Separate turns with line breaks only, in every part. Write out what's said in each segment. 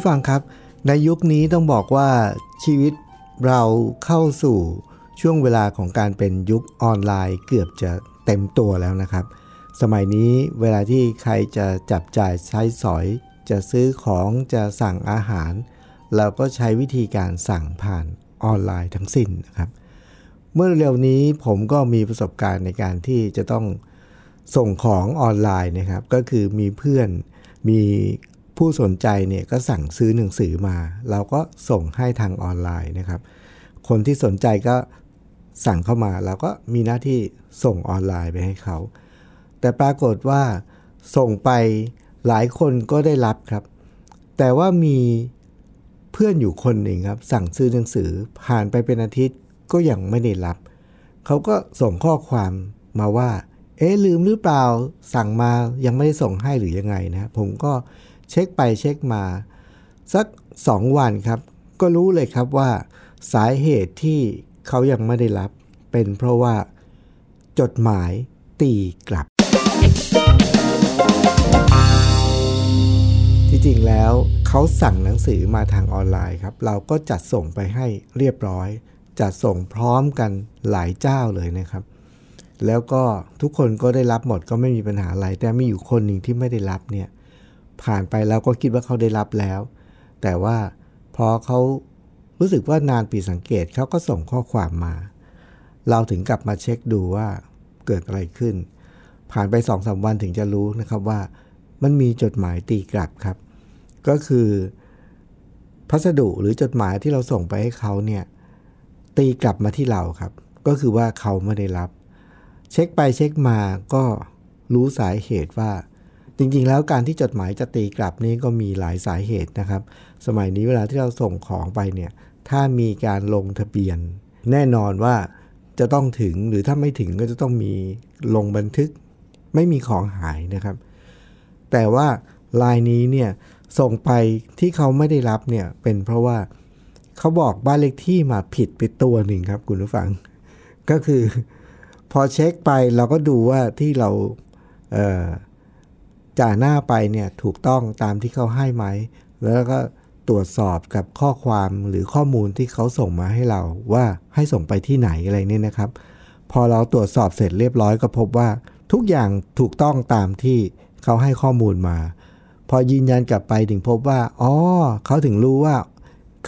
ผู้ฟังครับ ในยุคนี้ต้องบอกว่าชีวิตเราเข้าสู่ช่วงเวลาของการเป็นยุคออนไลน์เกือบจะเต็มตัวแล้วนะครับ สมัยนี้เวลาที่ใครจะจับจ่ายใช้สอย จะซื้อของจะสั่งอาหาร เราก็ใช้วิธีการสั่งผ่านออนไลน์ทั้งสิ้นนะครับ เมื่อเร็วนี้ผมก็มีประสบการณ์ในการที่จะต้องส่งของออนไลน์นะครับ ก็คือมีเพื่อนมี ผู้สนใจเนี่ยก็สั่งซื้อหนังสือมา เราก็ส่งให้ทางออนไลน์นะครับ คนที่สนใจก็สั่งเข้ามาเราก็มีหน้าที่ส่งออนไลน์ไปให้เขา แต่ปรากฏว่าส่งไปหลายคนก็ได้รับครับ แต่ว่ามีเพื่อนอยู่คนหนึ่งครับ สั่งซื้อหนังสือผ่านไปเป็นอาทิตย์ก็ยังไม่ได้รับ เขาก็ส่งข้อความมาว่า เอ๊ะลืมหรือเปล่าสั่งมายังไม่ได้ส่งให้หรือยังไงนะ ผมก็ เช็คไปเช็คมา สัก 2 วันครับ ก็รู้เลยครับว่าสาเหตุที่เขายังไม่ได้รับ เป็นเพราะว่า จดหมายตีกลับ ที่จริงแล้วเขาสั่งหนังสือมาทางออนไลน์ครับ เราก็จัดส่งไปให้เรียบร้อย จัดส่งพร้อมกันหลายเจ้าเลยนะครับ แล้วก็ทุกคนก็ได้รับหมดก็ไม่มีปัญหาอะไร แต่มีอยู่คนหนึ่งที่ไม่ได้รับเนี่ย ผ่านไปแล้วก็คิดว่าเขาได้รับแล้ว แต่ว่าพอเขารู้สึกว่านานปีสังเกตเขาก็ส่งข้อความมา เราถึงกลับมาเช็คดูว่าเกิดอะไรขึ้น ผ่านไปสองสาวันถึงจะรู้นะครับว่า มันมีจดหมายตีกลับครับ ก็คือ พัสดุหรือจดหมายที่เราส่งไปให้เขาเนี่ยตีกลับมาที่เราครับ ก็คือว่าเขาไม่ได้รับ เช็คไปเช็คมาก็รู้สาเหตุว่า จริงๆ แล้วการที่จดหมายจะตีกลับนี้ก็มีหลายสาเหตุนะครับ สมัยนี้เวลาที่เราส่งของไปเนี่ยถ้ามีการลงทะเบียน แน่นอนว่าจะต้องถึงหรือถ้าไม่ถึงก็จะต้องมีลงบันทึก ไม่มีของหายนะครับ แต่ว่าลายนี้เนี่ยส่งไปที่เขาไม่ได้รับเนี่ยเป็นเพราะว่าเขาบอกบ้านเลขที่มาผิดไปตัวหนึ่งครับคุณผู้ฟัง ก็คือ พอเช็คไปเราก็ดูว่าที่เราเจ่าหน้าไปเนี่ยถูกต้องตามที่เขาให้ไหม แล้วก็ตรวจสอบกับข้อความหรือข้อมูลที่เขาส่งมาให้เราว่าให้ส่งไปที่ไหนอะไรเนี่ยนะครับ พอเราตรวจสอบเสร็จเรียบร้อยก็พบว่าทุกอย่างถูกต้องตามที่เขาให้ข้อมูลมา พอยืนยันกลับไปถึงพบว่าอ๋อเขาถึงรู้ว่า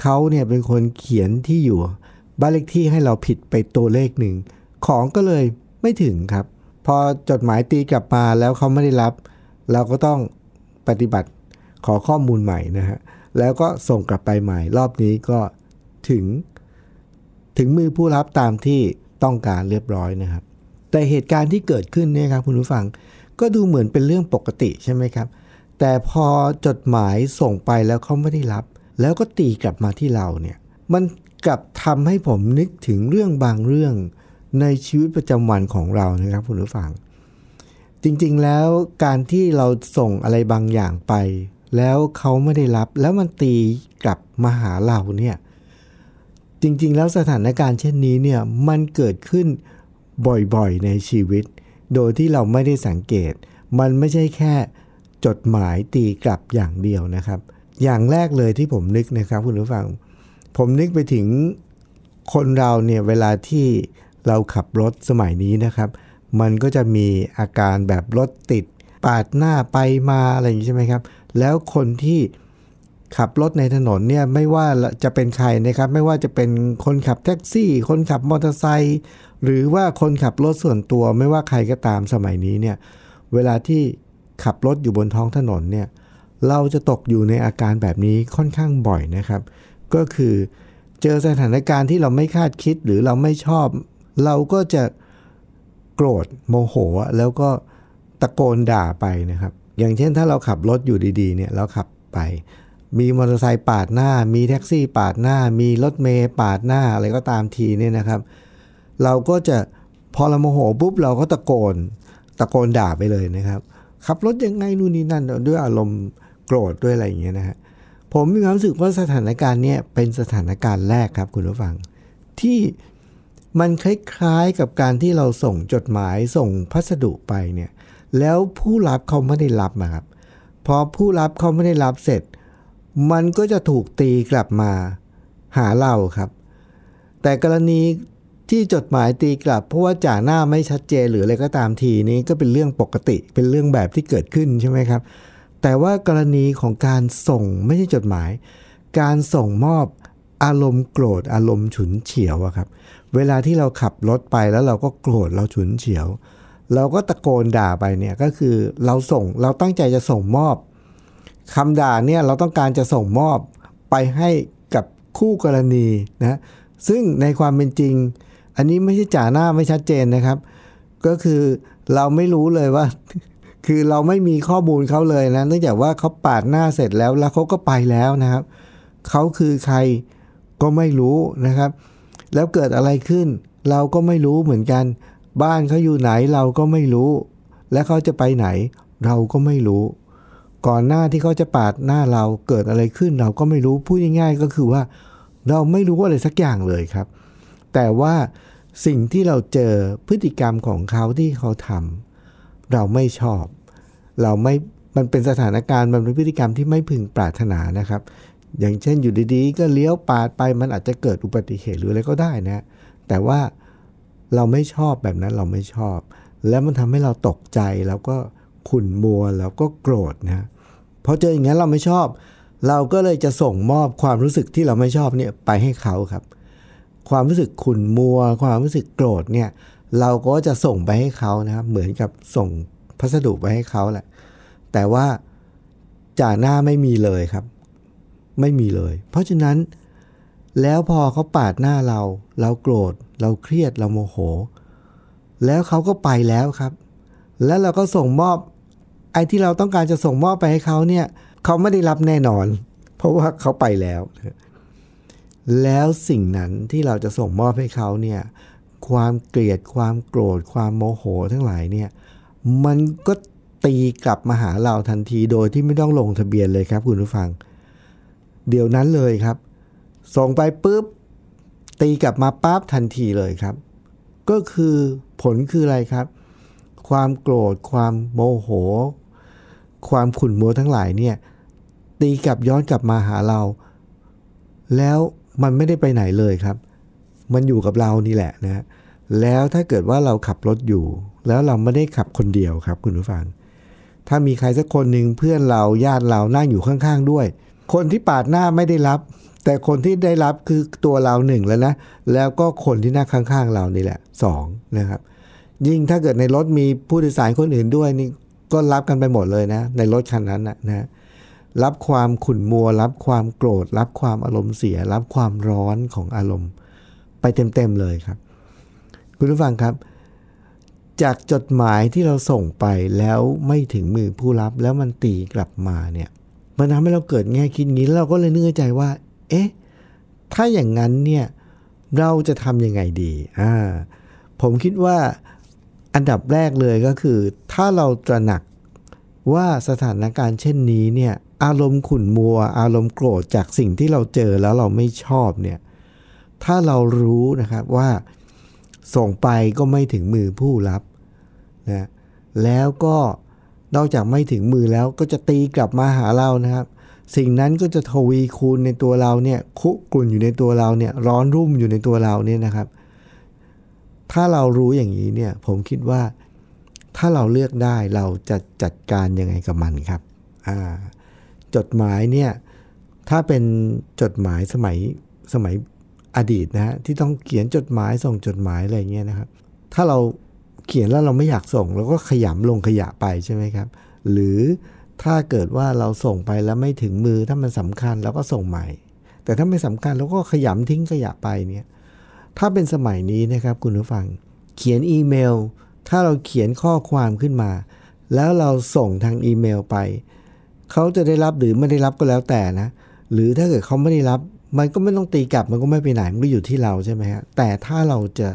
เขาเนี่ยเป็นคนเขียนที่อยู่บ้านเลขที่ให้เราผิดไปตัวเลขหนึ่งของก็เลยไม่ถึงครับ พอจดหมายตีกลับมาแล้วเขาไม่ได้รับ เราก็ต้องปฏิบัติขอข้อมูลใหม่นะฮะแล้วก็ส่งกลับไปใหม่ รอบนี้ก็ถึง ถึงมือผู้รับตามที่ต้องการเรียบร้อยนะครับ แต่เหตุการณ์ที่เกิดขึ้นเนี่ยครับคุณผู้ฟังก็ดูเหมือนเป็นเรื่องปกติใช่ไหมครับ แต่พอจดหมายส่งไปแล้วเขาไม่ได้รับ แล้วก็ตีกลับมาที่เราเนี่ยมันกลับทำให้ผมนึกถึงเรื่องบางเรื่องในชีวิตประจำวันของเรานะครับคุณผู้ฟัง จริง ๆ แล้วการที่เราส่งอะไรบางอย่างไป แล้วเขาไม่ได้รับ แล้วมันตีกลับมาหาเราเนี่ยจริง ๆ แล้วสถานการณ์เช่นนี้เนี่ยมันเกิดขึ้นบ่อยๆในชีวิต โดยที่เราไม่ได้สังเกต มันไม่ใช่แค่จดหมายตีกลับอย่างเดียวนะครับ อย่างแรกเลยที่ผมนึกนะครับคุณผู้ฟัง ผมนึกไปถึงคนเราเนี่ยเวลาที่เราขับรถสมัยนี้นะครับ มันก็จะมีอาการแบบรถติด ปาดหน้าไปมาอะไรอย่างนี้ใช่ไหมครับ แล้วคนที่ขับรถในถนนเนี่ยไม่ว่าจะเป็นใครนะครับ ไม่ว่าจะเป็นคนขับแท็กซี่ คนขับมอเตอร์ไซค์หรือว่าคนขับรถส่วนตัวไม่ว่าใครก็ตามสมัยนี้เนี่ยเวลาที่ขับรถอยู่บนท้องถนนเนี่ยเราจะตกอยู่ในอาการแบบนี้ค่อนข้างบ่อยนะครับ ก็คือเจอสถานการณ์ที่เราไม่คาดคิดหรือเราไม่ชอบ เราก็จะ โกรธโมโหแล้วก็ตะโกนด่าไปนะครับ อย่างเช่นถ้าเราขับรถอยู่ดีๆเนี่ยเราขับไป มีมอเตอร์ไซค์ปาดหน้า มีแท็กซี่ปาดหน้า มีรถเมย์ปาดหน้าอะไรก็ตามทีเนี่ยนะครับ เราก็จะพอเราโมโหปุ๊บเราก็ตะโกนตะโกนด่าไปเลยนะครับขับรถยังไงนู่นนี่นั่นด้วยอารมณ์โกรธด้วยอะไรอย่างเงี้ยนะฮะผมมีความรู้สึกว่าสถานการณ์เนี้ยเป็นสถานการณ์แรกครับคุณผู้ฟัง ที่ มันคล้ายๆกับการที่เราส่งจดหมายส่งพัสดุไปเนี่ยแล้วผู้รับเขาไม่ได้รับมาครับพอผู้รับเขาไม่ได้รับเสร็จ มันก็จะถูกตีกลับมาหาเราครับ แต่กรณีที่จดหมายตีกลับ เพราะว่าจ่าหน้าไม่ชัดเจนหรืออะไรก็ตามทีนี้ก็เป็นเรื่องปกติเป็นเรื่องแบบที่เกิดขึ้นใช่ไหมครับ แต่ว่ากรณีของการส่งไม่ใช่จดหมาย การส่งมอบอารมณ์โกรธอารมณ์ฉุนเฉียวอะครับเเวลาที่เราขับรถไปแล้วเราก็โกรธเราฉุนเฉียว เราก็ตะโกนด่าไปเนี่ยก็คือเราส่งเราตั้งใจจะส่งมอบคำด่าเนี่ยเราต้องการจะส่งมอบไปให้กับคู่กรณีนะซึ่งในความเป็นจริง อันนี้ไม่ใช่จ่าหน้าไม่ชัดเจนนะครับ ก็คือเราไม่รู้เลยว่า คือเราไม่มีข้อมูลเขาเลยนะเนื่องจากว่าเขาปาดหน้าเสร็จแล้วแล้วเขาก็ไปแล้วนะครับเขาคือใครก็ไม่รู้นะครับ แล้วเกิดอะไรขึ้น เราก็ไม่รู้เหมือนกัน บ้านเขาอยู่ไหนเราก็ไม่รู้ และเขาจะไปไหน เราก็ไม่รู้ ก่อนหน้าที่เขาจะปาดหน้าเราเกิดอะไรขึ้น เราก็ไม่รู้พูดง่ายๆก็คือว่า เราไม่รู้อะไรสักอย่างเลยครับ แต่ว่าสิ่งที่เราเจอพฤติกรรมของเขาที่เขาทำเราไม่ชอบ เราไม่มันเป็นสถานการณ์มันเป็นพฤติกรรมที่ไม่พึงปรารถนานะครับ อย่างเช่นอยู่ดีๆ ก็เลี้ยวปาดไปมันอาจจะเกิดอุบัติเหตุหรืออะไรก็ได้นะ แต่ว่าเราไม่ชอบแบบนั้นเราไม่ชอบ แล้วมันทำให้เราตกใจแล้วก็ขุ่นมัวแล้วก็โกรธนะพอเจออย่างนั้นเราไม่ชอบ เราก็เลยจะส่งมอบความรู้สึกที่เราไม่ชอบเนี่ยไปให้เขาครับ ความรู้สึกขุ่นมัว ความรู้สึกโกรธเนี่ยเราก็จะส่งไปให้เขานะครับเหมือนกับส่งพัสดุไปให้เขาแหละ แต่ว่าจ่าหน้าไม่มีเลยครับ ไม่มีเลย เพราะฉะนั้น แล้วพอเขาปาดหน้าเรา เราโกรธ เราเครียดเราโมโห แล้วเขาก็ไปแล้วครับ แล้วเราก็ส่งมอบไอ้ที่เราต้องการจะส่งมอบไปให้เขาเนี่ยเขาไม่ได้รับแน่นอน เพราะว่าเขาไปแล้ว แล้วสิ่งนั้นที่เราจะส่งมอบให้เขาเนี่ยความเกลียดความโกรธความโมโหทั้งหลายเนี่ยมันก็ตีกลับมาหาเราทันทีโดยที่ไม่ต้องลงทะเบียนเลยครับคุณผู้ฟัง เดี๋ยวนั้นเลยครับ ส่งไปปุ๊บ ตีกลับมาปั๊บทันทีเลยครับ ก็คือผลคืออะไรครับ ความโกรธ ความโมโห ความขุ่นมัวทั้งหลายเนี่ยตีกลับย้อนกลับมาหาเรา แล้วมันไม่ได้ไปไหนเลยครับ มันอยู่กับเรานี่แหละนะแล้วถ้าเกิดว่าเราขับรถอยู่ แล้วเราไม่ได้ขับคนเดียวครับ คุณผู้ฟัง ถ้ามีใครสักคนหนึ่งเพื่อนเราญาติเรานั่งอยู่ข้างๆด้วย คนที่ปาดหน้าไม่ได้รับ แต่คนที่ได้รับคือตัวเราหนึ่งแล้วนะ แล้วก็คนที่นั่งข้างๆเรานี่แหละสองนะครับ ยิ่งถ้าเกิดในรถมีผู้โดยสารคนอื่นด้วยนี่ก็รับกันไปหมดเลยนะ ในรถคันนั้นนะนะรับความขุ่นมัว รับความโกรธ รับความอารมณ์เสีย รับความร้อนของอารมณ์ ไปเต็มๆเลยครับ คุณผู้ฟังครับ จากจดหมายที่เราส่งไปแล้วไม่ถึงมือผู้รับแล้วมันตีกลับมาเนี่ย มันทำให้เราเกิดแง่คิดงี้แล้วเราก็เลยนึกในใจว่า เอ๊ะ ถ้าอย่างนั้นเนี่ยเราจะทำยังไงดีอ่าผมคิดว่าอันดับแรกเลยก็คือ ถ้าเราตระหนักว่าสถานการณ์เช่นนี้เนี่ยอารมณ์ขุ่นมัว อารมณ์โกรธจากสิ่งที่เราเจอแล้วเราไม่ชอบเนี่ยถ้าเรารู้นะครับว่าส่งไปก็ไม่ถึงมือผู้รับนะแล้วก็ นอกจากไม่ถึงมือแล้วก็จะตีกลับมาหาเรานะครับ สิ่งนั้นก็จะทวีคูณในตัวเราเนี่ยคุกรุ่นอยู่ในตัวเราเนี่ยร้อนรุ่มอยู่ในตัวเราเนี่ยนะครับ ถ้าเรารู้อย่างนี้เนี่ยผมคิดว่า ถ้าเราเลือกได้เราจะจัดการยังไงกับมันครับจดหมายเนี่ยถ้าเป็นจดหมายสมัยสมัยอดีตนะฮะที่ต้องเขียนจดหมายส่งจดหมายอะไรเงี้ยนะครับ ถ้าเรา เขียนแล้วเราไม่อยากส่งเราก็ขยำลงขยะไปใช่ไหมครับ หรือถ้าเกิดว่าเราส่งไปแล้วไม่ถึงมือถ้ามันสำคัญเราก็ส่งใหม่ แต่ถ้าไม่สำคัญเราก็ขยำทิ้งขยะไปเนี่ยถ้าเป็นสมัยนี้นะครับคุณผู้ฟัง เขียนอีเมล ถ้าเราเขียนข้อความขึ้นมา แล้วเราส่งทางอีเมลไป เขาจะได้รับหรือไม่ได้รับก็แล้วแต่นะ หรือถ้าเกิดเขาไม่ได้รับ มันก็ไม่ต้องตีกลับมันก็ไม่ไปไหนมันก็อยู่ที่เราใช่ไหมฮะแต่ถ้าเราจะ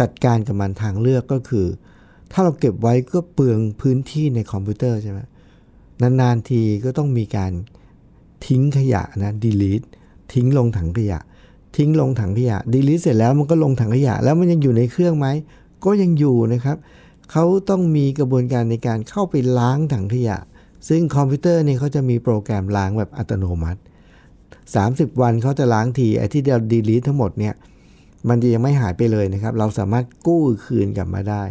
จัดการกับมันทางเลือกก็คือ ถ้าเราเก็บไว้ก็เปลืองพื้นที่ในคอมพิวเตอร์ใช่ไหมนานๆทีก็ต้องมีการทิ้งขยะนะ delete ทิ้งลงถังขยะ ทิ้งลงถังขยะ delete เสร็จแล้วมันก็ลงถังขยะ แล้วมันยังอยู่ในเครื่องไหม ก็ยังอยู่นะครับ เขาต้องมีกระบวนการในการเข้าไปล้างถังขยะ ซึ่งคอมพิวเตอร์เนี่ยเขาจะมีโปรแกรมล้างแบบอัตโนมัติ 30 วันเขาจะล้างทีไอ้ที่เรา delete ทั้งหมดเนี่ย มันจะยังไม่หายไปเลยนะครับ เราสามารถกู้คืนกลับมาได้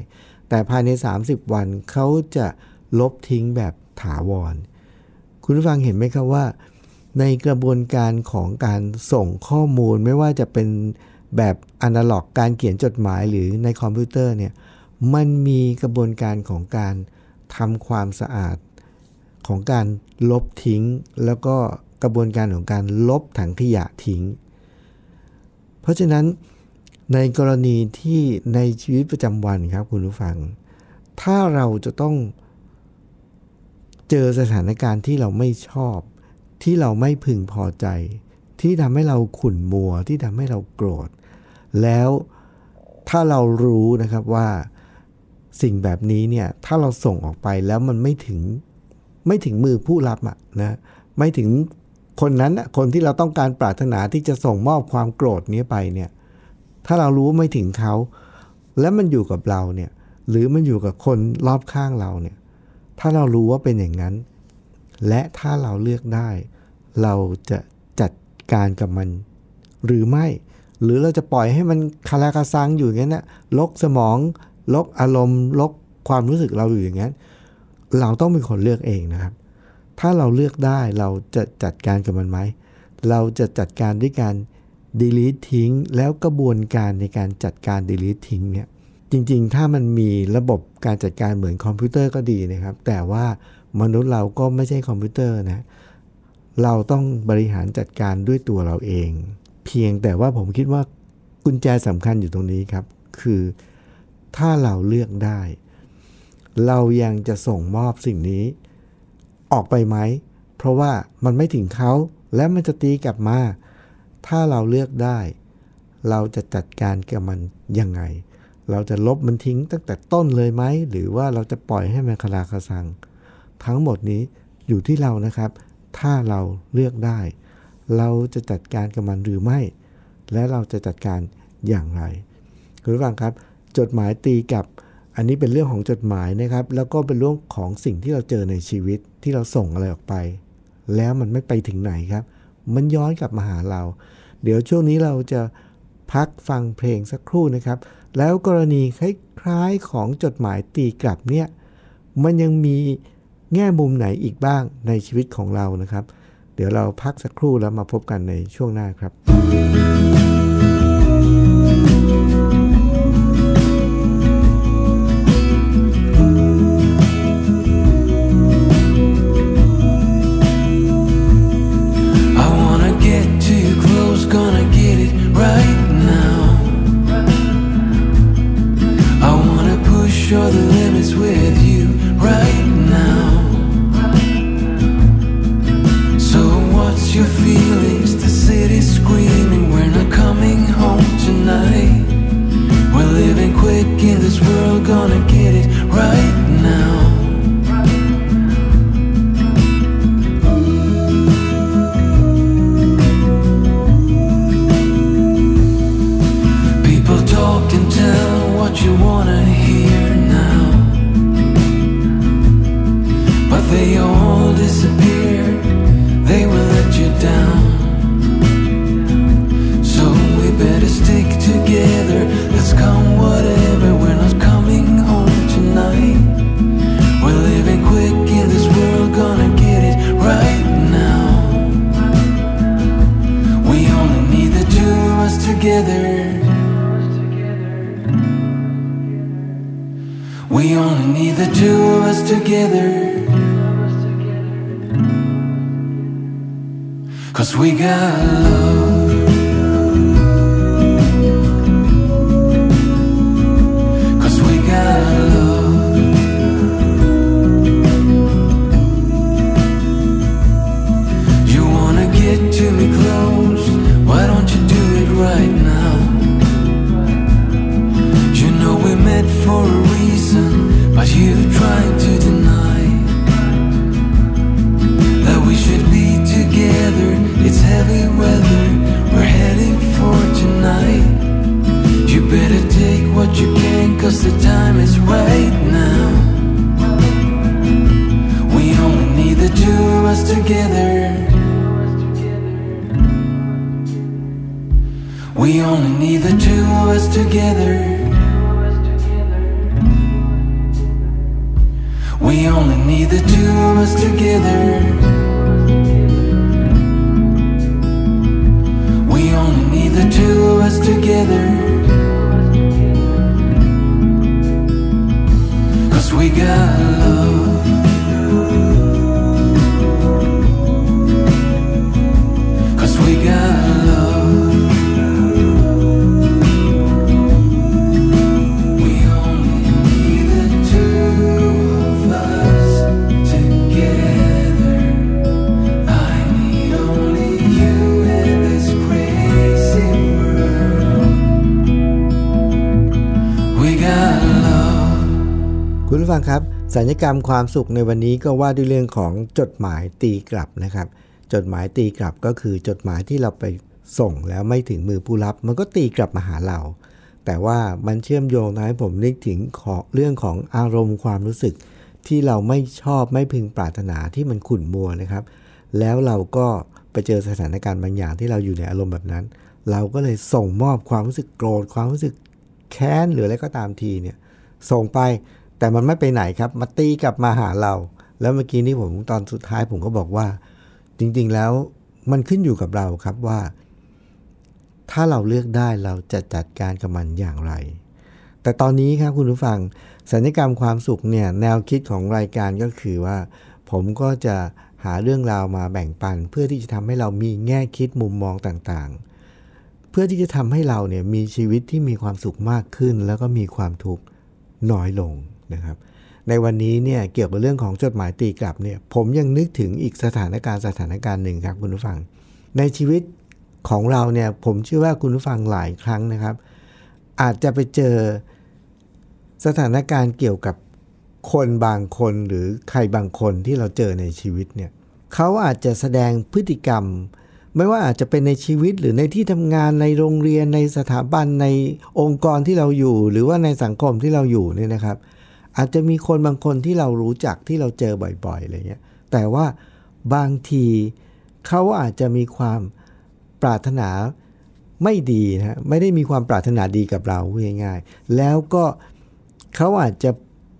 แต่ภายใน 30 วันเขาจะลบทิ้งแบบถาวร คุณผู้ฟังเห็นไหมครับว่า ในกระบวนการของการส่งข้อมูลไม่ว่าจะเป็นแบบอนาล็อกการเขียนจดหมายหรือในคอมพิวเตอร์เนี่ยมันมีกระบวนการของการทำความสะอาดของการลบทิ้ง แล้วก็กระบวนการของการลบถังขยะทิ้ง เพราะฉะนั้น ในกรณีที่ในชีวิตประจำวันครับคุณผู้ฟัง ถ้าเราจะต้องเจอสถานการณ์ที่เราไม่ชอบ ที่เราไม่พึงพอใจ ที่ทำให้เราขุ่นมัว ที่ทำให้เราโกรธ แล้วถ้าเรารู้นะครับว่าสิ่งแบบนี้เนี่ยถ้าเราส่งออกไปแล้วมันไม่ถึงไม่ถึงมือผู้รับอะนะไม่ถึงคนนั้นคนที่เราต้องการปรารถนาที่จะส่งมอบความโกรธนี้ไปเนี่ย ถ้าเรารู้ไม่ถึงเขา แล้วมันอยู่กับเราเนี่ย หรือมันอยู่กับคนรอบข้างเราเนี่ย ถ้าเรารู้ว่าเป็นอย่างนั้น และถ้าเราเลือกได้ เราจะจัดการกับมัน หรือไม่ หรือเราจะปล่อยให้มันคาราคาซังอยู่อย่างนั้นนะลกสมอง ลกอารมณ์ ลกความรู้สึกเราอยู่อย่างนั้น เราต้องเป็นคนเลือกเองนะครับ ถ้าเราเลือกได้เราจะจัดการกับมันไหม เราจะจัดการด้วยการ delete ทิ้ง แล้วกระบวนการในการจัดการ delete ทิ้งเนี่ยจริงๆ ถ้ามันมีระบบการจัดการเหมือนคอมพิวเตอร์ก็ดีนะครับ แต่ว่ามนุษย์เราก็ไม่ใช่คอมพิวเตอร์นะ เราต้องบริหารจัดการด้วยตัวเราเอง เพียงแต่ว่าผมคิดว่ากุญแจสำคัญอยู่ตรงนี้ครับ คือถ้าเราเลือกได้ เรายังจะส่งมอบสิ่งนี้ ออกไปไหม เพราะว่ามันไม่ถึงเขาและมันจะตีกลับมา ถ้าเราเลือกได้ เราจะจัดการกับมันยังไง เราจะลบมันทิ้งตั้งแต่ต้นเลยไหม หรือว่าเราจะปล่อยให้มันคลาคาซัง ทั้งหมดนี้อยู่ที่เรานะครับ ถ้าเราเลือกได้ เราจะจัดการกับมันหรือไม่ และเราจะจัดการอย่างไรคุณผู้ฟังครับ จดหมายตีกับอันนี้เป็นเรื่องของจดหมายนะครับ แล้วก็เป็นเรื่องของสิ่งที่เราเจอในชีวิตที่เราส่งอะไรออกไป แล้วมันไม่ไปถึงไหนครับ มันย้อนกลับมาหาเรา เดี๋ยวช่วงนี้เราจะพักฟังเพลงสักครู่นะครับ แล้วกรณีคล้ายๆของจดหมายตีกลับเนี่ยมันยังมีแง่มุมไหนอีกบ้างในชีวิตของเรานะครับ เดี๋ยวเราพักสักครู่แล้วมาพบกันในช่วงหน้าครับ
together. Cause we got time is right now. We only need the two of us together. We only need the two of us together. We only need the two of us together. We only need the two of us together. We got
ฟังครับสัญญกรรมความสุขในวันนี้ก็ว่าด้วยเรื่องของจดหมายตีกลับนะครับ จดหมายตีกลับก็คือจดหมายที่เราไปส่งแล้วไม่ถึงมือผู้รับ มันก็ตีกลับมาหาเรา แต่ว่ามันเชื่อมโยงทำให้ผมนึกถึงของเรื่องของอารมณ์ความรู้สึก ที่เราไม่ชอบไม่พึงปรารถนาที่มันขุ่นมัวนะครับ แล้วเราก็ไปเจอสถานการณ์บางอย่างที่เราอยู่ในอารมณ์แบบนั้น เราก็เลยส่งมอบความรู้สึกโกรธความรู้สึกแค้นหรืออะไรก็ตามทีเนี่ยส่งไป แต่มันไม่ไปไหนครับมาตีกลับมาหาเรา แล้วเมื่อกี้นี้ผมตอนสุดท้ายผมก็บอกว่า จริงๆแล้วมันขึ้นอยู่กับเราครับว่า ถ้าเราเลือกได้เราจะจัดการกับมันอย่างไร แต่ตอนนี้ครับคุณผู้ฟังสัญญกรรมความสุขเนี่ยแนวคิดของรายการก็คือว่า ผมก็จะหาเรื่องราวมาแบ่งปัน เพื่อที่จะทำให้เรามีแง่คิดมุมมองต่างๆ เพื่อที่จะทำให้เราเนี่ยมีชีวิตที่มีความสุขมากขึ้น แล้วก็มีความทุกข์น้อยลง นะครับ ในวันนี้เนี่ยเกี่ยวกับเรื่องของจดหมายตีกลับเนี่ยผมยังนึกถึงอีกสถานการณ์สถานการณ์หนึ่งครับคุณผู้ฟัง ในชีวิตของเราเนี่ยผมเชื่อว่าคุณผู้ฟังหลายครั้งนะครับ อาจจะไปเจอสถานการณ์เกี่ยวกับคนบางคนหรือใครบางคนที่เราเจอในชีวิตเนี่ยเขาอาจจะแสดงพฤติกรรม ไม่ว่าอาจจะเป็นในชีวิตหรือในที่ทำงานในโรงเรียนในสถาบันในองค์กรที่เราอยู่ หรือว่าในสังคมที่เราอยู่เนี่ยนะครับ อาจจะมีคนบางคนที่เรารู้จักที่เราเจอบ่อยๆอะไรเงี้ยแต่ว่าบางทีเขาอาจจะมีความปรารถนาไม่ดีนะฮะไม่ได้มีความปรารถนาดีกับเราง่ายๆแล้วก็เขาอาจจะ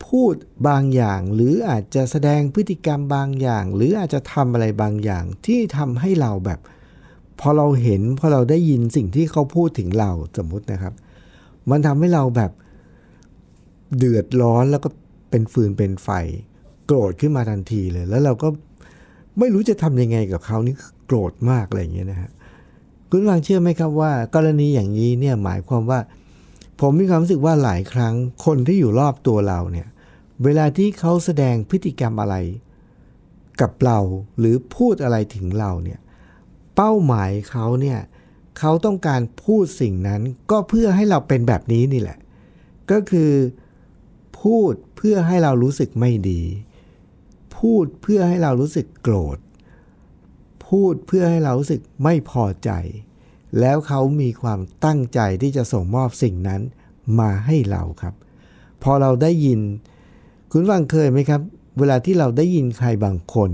พูดบางอย่าง หรืออาจจะแสดงพฤติกรรมบางอย่าง หรืออาจจะทำอะไรบางอย่างที่ทำให้เราแบบ พอเราเห็นพอเราได้ยินสิ่งที่เขาพูดถึงเราสมมุตินะครับ มันทำให้เราแบบ เดือดร้อนแล้วก็เป็นฟืนเป็นไฟ โกรธขึ้นมาทันทีเลย แล้วเราก็ไม่รู้จะทำยังไงกับเขานี่โกรธมากอะไรอย่างเงี้ยนะฮะคุณฟังเชื่อไหมครับว่า กรณีอย่างนี้เนี่ยหมายความว่า ผมมีความรู้สึกว่าหลายครั้งคนที่อยู่รอบตัวเราเนี่ย เวลาที่เขาแสดงพฤติกรรมอะไร กับเราหรือพูดอะไรถึงเราเนี่ย เป้าหมายเขาเนี่ยเขาต้องการพูดสิ่งนั้นก็เพื่อให้เราเป็นแบบนี้นี่แหละ ก็คือ พูดเพื่อให้เรารู้สึกไม่ดี พูดเพื่อให้เรารู้สึกโกรธ พูดเพื่อให้เรารู้สึกไม่พอใจ แล้วเขามีความตั้งใจที่จะส่งมอบสิ่งนั้นมาให้เราครับ พอเราได้ยิน คุณฟังเคยไหมครับ เวลาที่เราได้ยินใครบางคน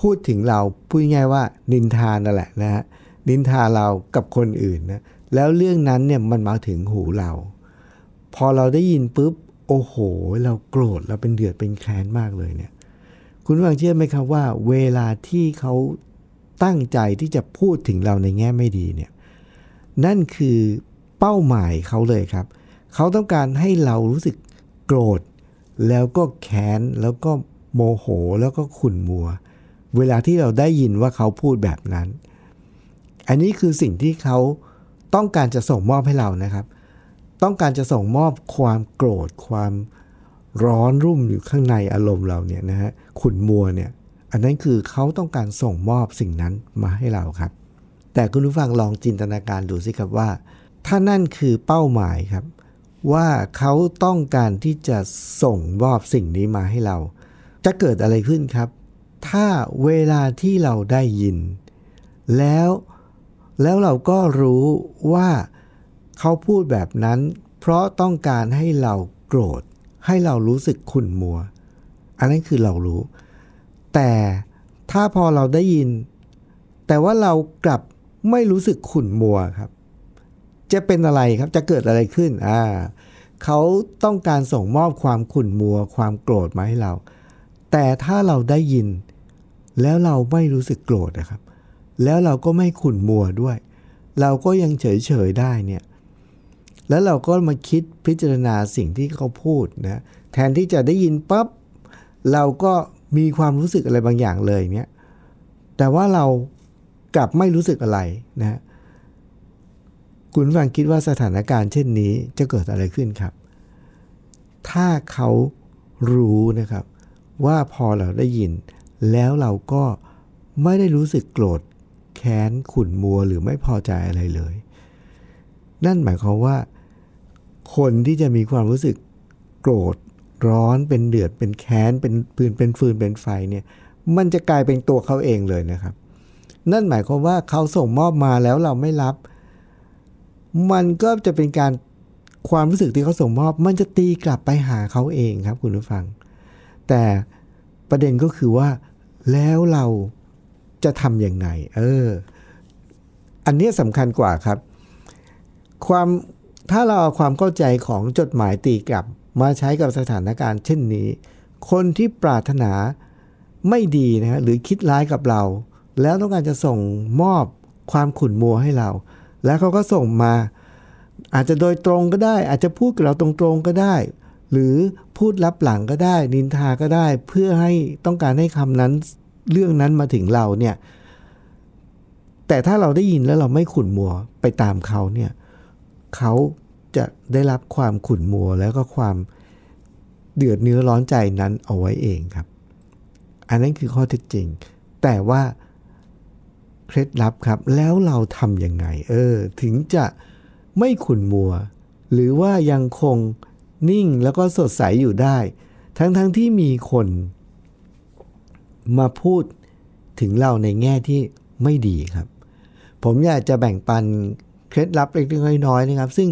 พูดถึงเราพูดง่ายว่านินทานั่นแหละนะฮะนินทาเรากับคนอื่นนะแล้วเรื่องนั้นเนี่ยมันมาถึงหูเรา พอเราได้ยินปุ๊บ โอ้โห เราโกรธเราเป็นเดือดเป็นแค้นมากเลยเนี่ย คุณฟังเชื่อไหมครับว่า เวลาที่เขาตั้งใจที่จะพูดถึงเราในแง่ไม่ดีเนี่ย นั่นคือเป้าหมายเขาเลยครับ เขาต้องการให้เรารู้สึกโกรธ แล้วก็แค้นแล้วก็โมโหแล้วก็ขุ่นมัว เวลาที่เราได้ยินว่าเขาพูดแบบนั้น อันนี้คือสิ่งที่เขาต้องการจะส่งมอบให้เรานะครับ ต้องการจะส่งมอบความโกรธความร้อนรุ่มอยู่ข้างในอารมณ์เราเนี่ยนะฮะขุ่นมัวเนี่ย อันนั้นคือเขาต้องการส่งมอบสิ่งนั้นมาให้เราครับ แต่คุณผู้ฟังลองจินตนาการดูสิครับว่า ถ้านั่นคือเป้าหมายครับ ว่าเขาต้องการที่จะส่งมอบสิ่งนี้มาให้เรา จะเกิดอะไรขึ้นครับ ถ้าเวลาที่เราได้ยิน แล้วแล้วเราก็รู้ว่า เขาพูดแบบนั้น เพราะต้องการให้เราโกรธ ให้เรารู้สึกขุ่นมัว อันนั้นคือเรารู้ แต่ถ้าพอเราได้ยิน แต่ว่าเรากลับไม่รู้สึกขุ่นมัวครับ จะเป็นอะไรครับจะเกิดอะไรขึ้นอ่าเขาต้องการส่งมอบความขุ่นมัว ความโกรธมาให้เรา แต่ถ้าเราได้ยิน แล้วเราไม่รู้สึกโกรธนะครับ แล้วเราก็ไม่ขุ่นมัวด้วย เราก็ยังเฉยเฉยได้เนี่ย แล้วเราก็มาคิดพิจารณาสิ่งที่เขาพูดนะแทนที่จะได้ยินปั๊บเราก็มีความรู้สึกอะไรบางอย่างเลยเนี่ยแต่ว่าเรากลับไม่รู้สึกอะไรนะคุณฟังคิดว่าสถานการณ์เช่นนี้จะเกิดอะไรขึ้นครับ ถ้าเขารู้นะครับว่าพอเราได้ยิน แล้วเราก็ไม่ได้รู้สึกโกรธแค้นขุ่นมัวหรือไม่พอใจอะไรเลย นั่นหมายความว่า คนที่จะมีความรู้สึกโกรธร้อนเป็นเดือดเป็นแค้นเป็นปืนเป็นฟืนเป็นไฟเนี่ยมันจะกลายเป็นตัวเขาเองเลยนะครับ นั่นหมายความว่าเขาส่งมอบมาแล้วเราไม่รับ มันก็จะเป็นการความรู้สึกที่เขาส่งมอบ มันจะตีกลับไปหาเขาเองครับคุณผู้ฟัง แต่ประเด็นก็คือว่าแล้วเราจะทำยังไง เออ อันนี้สำคัญกว่าครับ ความ ถ้าเราเอาความเข้าใจของจดหมายตีกลับมาใช้กับสถานการณ์เช่นนี้ คนที่ปรารถนาไม่ดีนะฮะหรือคิดร้ายกับเรา แล้วต้องการจะส่งมอบความขุ่นมัวให้เรา แล้วเขาก็ส่งมา อาจจะโดยตรงก็ได้ อาจจะพูดกับเราตรงๆก็ได้ หรือพูดลับหลังก็ได้ นินทาก็ได้ เพื่อให้ต้องการให้คำนั้นเรื่องนั้นมาถึงเราเนี่ยแต่ถ้าเราได้ยินแล้วเราไม่ขุ่นมัวไปตามเขาเนี่ย เขาจะได้รับความขุ่นมัวแล้วก็ความเดือดเนื้อร้อนใจนั้นเอาไว้เองครับ อันนั้นคือข้อเท็จจริง แต่ว่าเคล็ดลับครับ แล้วเราทำยังไง เออ ถึงจะไม่ขุ่นมัว หรือว่ายังคงนิ่งแล้วก็สดใสอยู่ได้ ทั้งๆทที่มีคน มาพูดถึงเราในแง่ที่ไม่ดีครับ ผมอยากจะแบ่งปัน เคล็ดลับเล็กๆน้อยๆนะครับ ซึ่ง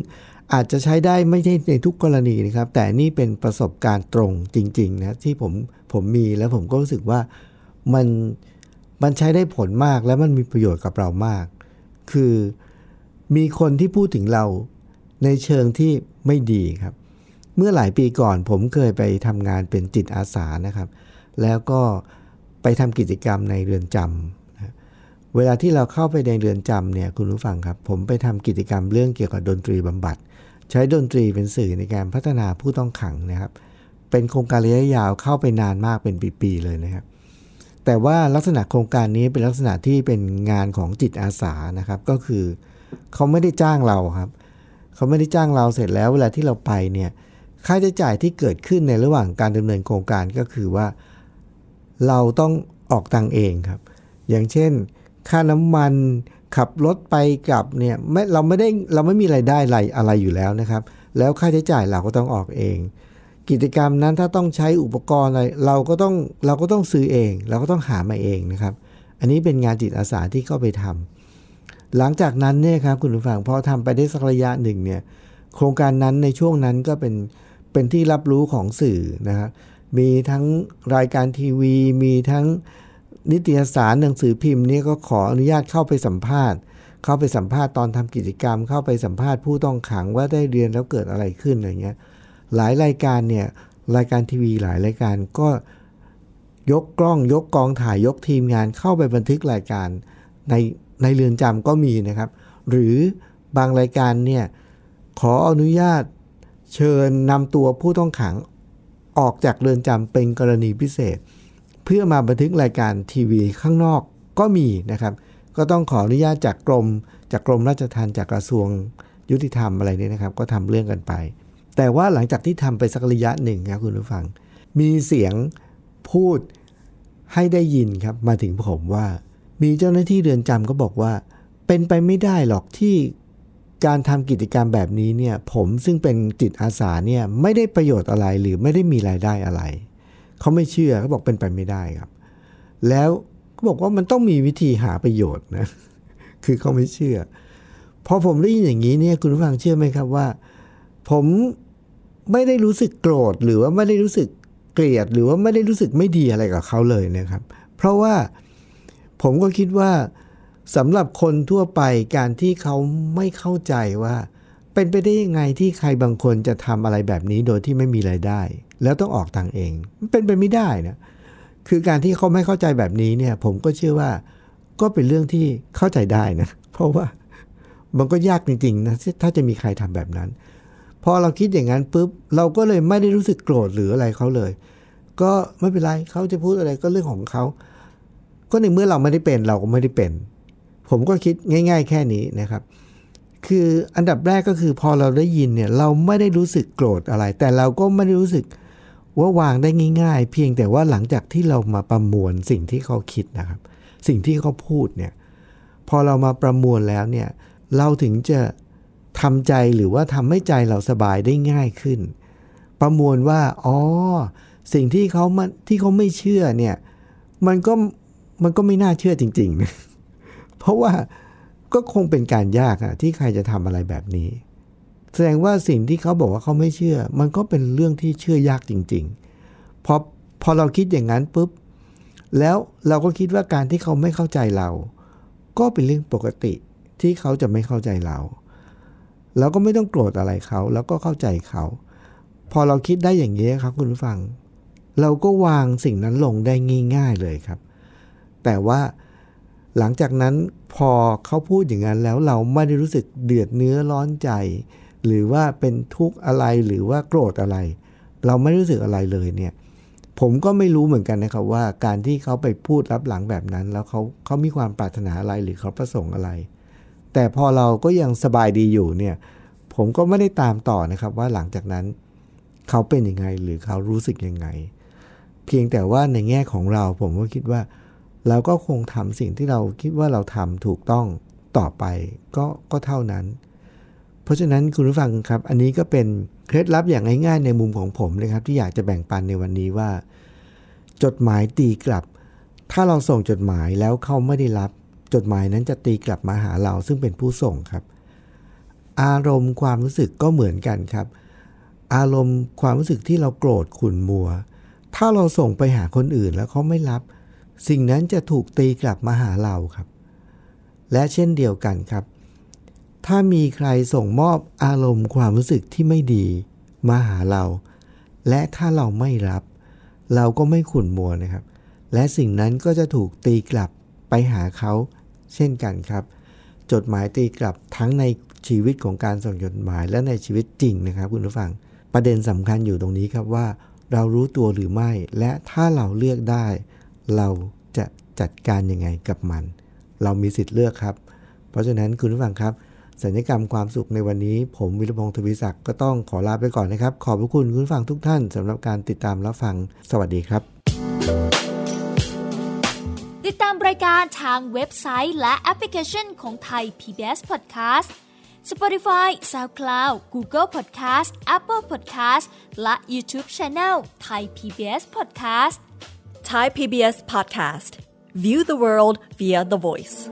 อาจจะใช้ได้ไม่ใช่ในทุกกรณีนะครับ แต่นี่เป็นประสบการณ์ตรงจริงๆนะที่ผมผมมีแล้วผมก็รู้สึกว่ามันมันใช้ได้ผลมากและมันมีประโยชน์กับเรามาก คือมีคนที่พูดถึงเราในเชิงที่ไม่ดีครับ เมื่อหลายปีก่อนผมเคยไปทำงานเป็นจิตอาสานะครับ แล้วก็ไปทำกิจกรรมในเรือนจำ เวลาที่เราเข้าไปในเรือนจำเนี่ยคุณผู้ฟังครับ ผมไปทำกิจกรรมเรื่องเกี่ยวกับดนตรีบำบัด ใช้ดนตรีเป็นสื่อในการพัฒนาผู้ต้องขังนะครับ เป็นโครงการระยะยาวเข้าไปนานมากเป็นปีๆเลยนะครับ แต่ว่าลักษณะโครงการนี้เป็นลักษณะที่เป็นงานของจิตอาสานะครับ ก็คือเขาไม่ได้จ้างเราครับเขาไม่ได้จ้างเราเสร็จแล้วเวลาที่เราไปเนี่ยค่าใช้จ่ายที่เกิดขึ้นในระหว่างการดำเนินโครงการก็คือว่า เราต้องออกตังเองครับ อย่างเช่น ค่าน้ำมันขับรถไปกลับเนี่ยไม่เราไม่ได้เราไม่มีไรายได้อะไรอะไรอยู่แล้วนะครับ แล้วค่าใช้จ่ายเราก็ต้องออกเอง กิจกรรมนั้นถ้าต้องใช้อุปกรณ์อะไรเราก็ต้องเราก็ต้องซื้อเอง เราก็ต้องหามาเองนะครับ อันนี้เป็นงานจิตอาสาที่เข้าไปทำหลังจากนั้นเนี่ยครับคุณผู้ฟังพอทำไปได้สักระยะหนึ่งเนี่ยโครงการนั้นในช่วงนั้นก็เป็นเป็นที่รับรู้ของสื่อนะครับมีทั้งรายการทีวี มีทั้ง นิตยสารหนังสือพิมพ์นี่ก็ขออนุญาตเข้าไปสัมภาษณ์ เข้าไปสัมภาษณ์ตอนทำกิจกรรม เข้าไปสัมภาษณ์ผู้ต้องขังว่าได้เรียนแล้วเกิดอะไรขึ้นอะไรเงี้ยหลายรายการเนี่ยรายการทีวีหลายรายการก็ยกกล้องยกกองถ่ายยกทีมงานเข้าไปบันทึกรายการในในเรือนจำก็มีนะครับ หรือบางรายการเนี่ยขออนุญาตเชิญนำตัวผู้ต้องขังออกจากเรือนจำเป็นกรณีพิเศษ พื่อมาบันทึกรายการทีวีข้างนอกก็มีนะครับ ก็ต้องขออนุญาตจากกรม จากกรมราชทัณฑ์จากกระทรวงยุติธรรมอะไรนี่นะครับ ก็ทำเรื่องกันไป แต่ว่าหลังจากที่ทำไปสักระยะหนึ่งครับคุณผู้ฟัง มีเสียงพูดให้ได้ยินครับมาถึงผมว่า มีเจ้าหน้าที่เรือนจำก็บอกว่า เป็นไปไม่ได้หรอกที่การทำกิจกรรมแบบนี้เนี่ย ผมซึ่งเป็นจิตอาสาเนี่ยไม่ได้ประโยชน์อะไรหรือไม่ได้มีรายได้อะไร เขาไม่เชื่อเขาบอกเป็นไปไม่ได้ครับ แล้วเขาบอกว่ามันต้องมีวิธีหาประโยชน์นะ คือเขาไม่เชื่อ พอผมได้ยินอย่างนี้เนี่ยคุณผู้ฟังเชื่อไหมครับว่า ผมไม่ได้รู้สึกโกรธหรือว่าไม่ได้รู้สึกเกลียดหรือว่าไม่ได้รู้สึกไม่ดีอะไรกับเขาเลยนะครับ เพราะว่าผมก็คิดว่าสำหรับคนทั่วไปการที่เขาไม่เข้าใจว่า เป็นไปได้ยังไงที่ใครบางคนจะทำอะไรแบบนี้โดยที่ไม่มีไรายได้ แล้วต้องออกตังเอง มันเป็นไปไม่ได้นะคือการที่เขาไม่เข้าใจแบบนี้เนี่ย ผมก็เชื่อว่าก็เป็นเรื่องที่เข้าใจได้นะ เพราะว่ามันก็ยากจริงๆนะถ้าจะมีใครทำแบบนั้น พอเราคิดอย่างนั้นปุ๊บเราก็เลยไม่ได้รู้สึกโกรธหรืออะไรเขาเลย ก็ไม่เป็นไรเขาจะพูดอะไรก็เรื่องของเขาก็ในเมื่อเราไม่ได้เป็นเราก็ไม่ได้เป็น ผมก็คิดง่าย ๆ แค่นี้นะครับ คืออันดับแรกก็คือพอเราได้ยินเนี่ยเราไม่ได้รู้สึกโกรธอะไร แต่เราก็ไม่ได้รู้สึก ว่าวางได้ง่าย ๆ เพียงแต่ว่าหลังจากที่เรามาประมวลสิ่งที่เขาคิดนะครับ สิ่งที่เขาพูดเนี่ยพอเรามาประมวลแล้วเนี่ยเราถึงจะทำใจหรือว่าทำให้ใจเราสบายได้ง่ายขึ้น ประมวลว่าอ๋อสิ่งที่เขามาที่เขาไม่เชื่อเนี่ยมันก็มันก็ไม่น่าเชื่อจริง ๆ เพราะว่าก็คงเป็นการยากอะที่ใครจะทำอะไรแบบนี้ แสดงว่าสิ่งที่เขาบอกว่าเขาไม่เชื่อ มันก็เป็นเรื่องที่เชื่อยากจริงๆพอพอเราคิดอย่างนั้นปุ๊บ แล้วเราก็คิดว่าการที่เขาไม่เข้าใจเรา ก็เป็นเรื่องปกติที่เขาจะไม่เข้าใจเรา เราก็ไม่ต้องโกรธอะไรเขา แล้วก็เข้าใจเขา พอเราคิดได้อย่างนี้ครับคุณผู้ฟัง เราก็วางสิ่งนั้นลงได้ง่ายๆเลยครับ แต่ว่าหลังจากนั้นพอเขาพูดอย่างนั้นแล้วเราไม่ได้รู้สึกเดือดเนื้อร้อนใจ หรือว่าเป็นทุกข์อะไรหรือว่าโกรธอะไร เราไม่รู้สึกอะไรเลยเนี่ยผมก็ไม่รู้เหมือนกันนะครับว่าการที่เขาไปพูดรับหลังแบบนั้น แล้วเขาเขามีความปรารถนาอะไรหรือเขาประสงค์อะไร แต่พอเราก็ยังสบายดีอยู่เนี่ยผมก็ไม่ได้ตามต่อนะครับว่าหลังจากนั้น เขาเป็นยังไงหรือเขารู้สึกยังไง เพียงแต่ว่าในแง่ของเราผมก็คิดว่า เราก็คงทำสิ่งที่เราคิดว่าเราทำถูกต้องต่อไปก็ก็เท่านั้น ราะฉะนั้นคุณผู้ฟังครับ อันนี้ก็เป็นเคล็ดลับอย่างง่ายๆในมุมของผมนะครับ ที่อยากจะแบ่งปันในวันนี้ว่า จดหมายตีกลับ ถ้าเราส่งจดหมายแล้วเขาไม่ได้รับ จดหมายนั้นจะตีกลับมาหาเราซึ่งเป็นผู้ส่งครับ อารมณ์ความรู้สึกก็เหมือนกันครับ อารมณ์ความรู้สึกที่เราโกรธขุ่นมัว ถ้าเราส่งไปหาคนอื่นแล้วเขาไม่รับ สิ่งนั้นจะถูกตีกลับมาหาเราครับ และเช่นเดียวกันครับ ถ้ามีใครส่งมอบอารมณ์ความรู้สึกที่ไม่ดีมาหาเรา และถ้าเราไม่รับ เราก็ไม่ขุ่นมัวนะครับ และสิ่งนั้นก็จะถูกตีกลับไปหาเขาเช่นกันครับ จดหมายตีกลับทั้งในชีวิตของการส่งจดหมายและในชีวิตจริงนะครับ คุณผู้ฟัง ประเด็นสำคัญอยู่ตรงนี้ครับว่า เรารู้ตัวหรือไม่ และถ้าเราเลือกได้ เราจะจัดการยังไงกับมัน เรามีสิทธิ์เลือกครับ เพราะฉะนั้นคุณผู้ฟังครับ สัญญกรรมความสุขในวันนี้ ผมวิรพงศ์ทวีศักดิ์ก็ต้องขอลาไปก่อนนะครับ ขอบพระคุณคุณผู้ฟังทุกท่านสำหรับการติดตามรับฟัง สวัสดีครับ
ติดตามรายการทางเว็บไซต์และแอปพลิเคชันของไทย PBS Podcast Spotify SoundCloud Google Podcast Apple Podcast และ YouTube Channel Thai PBS Podcast
Thai PBS podcast. View the world via the voice.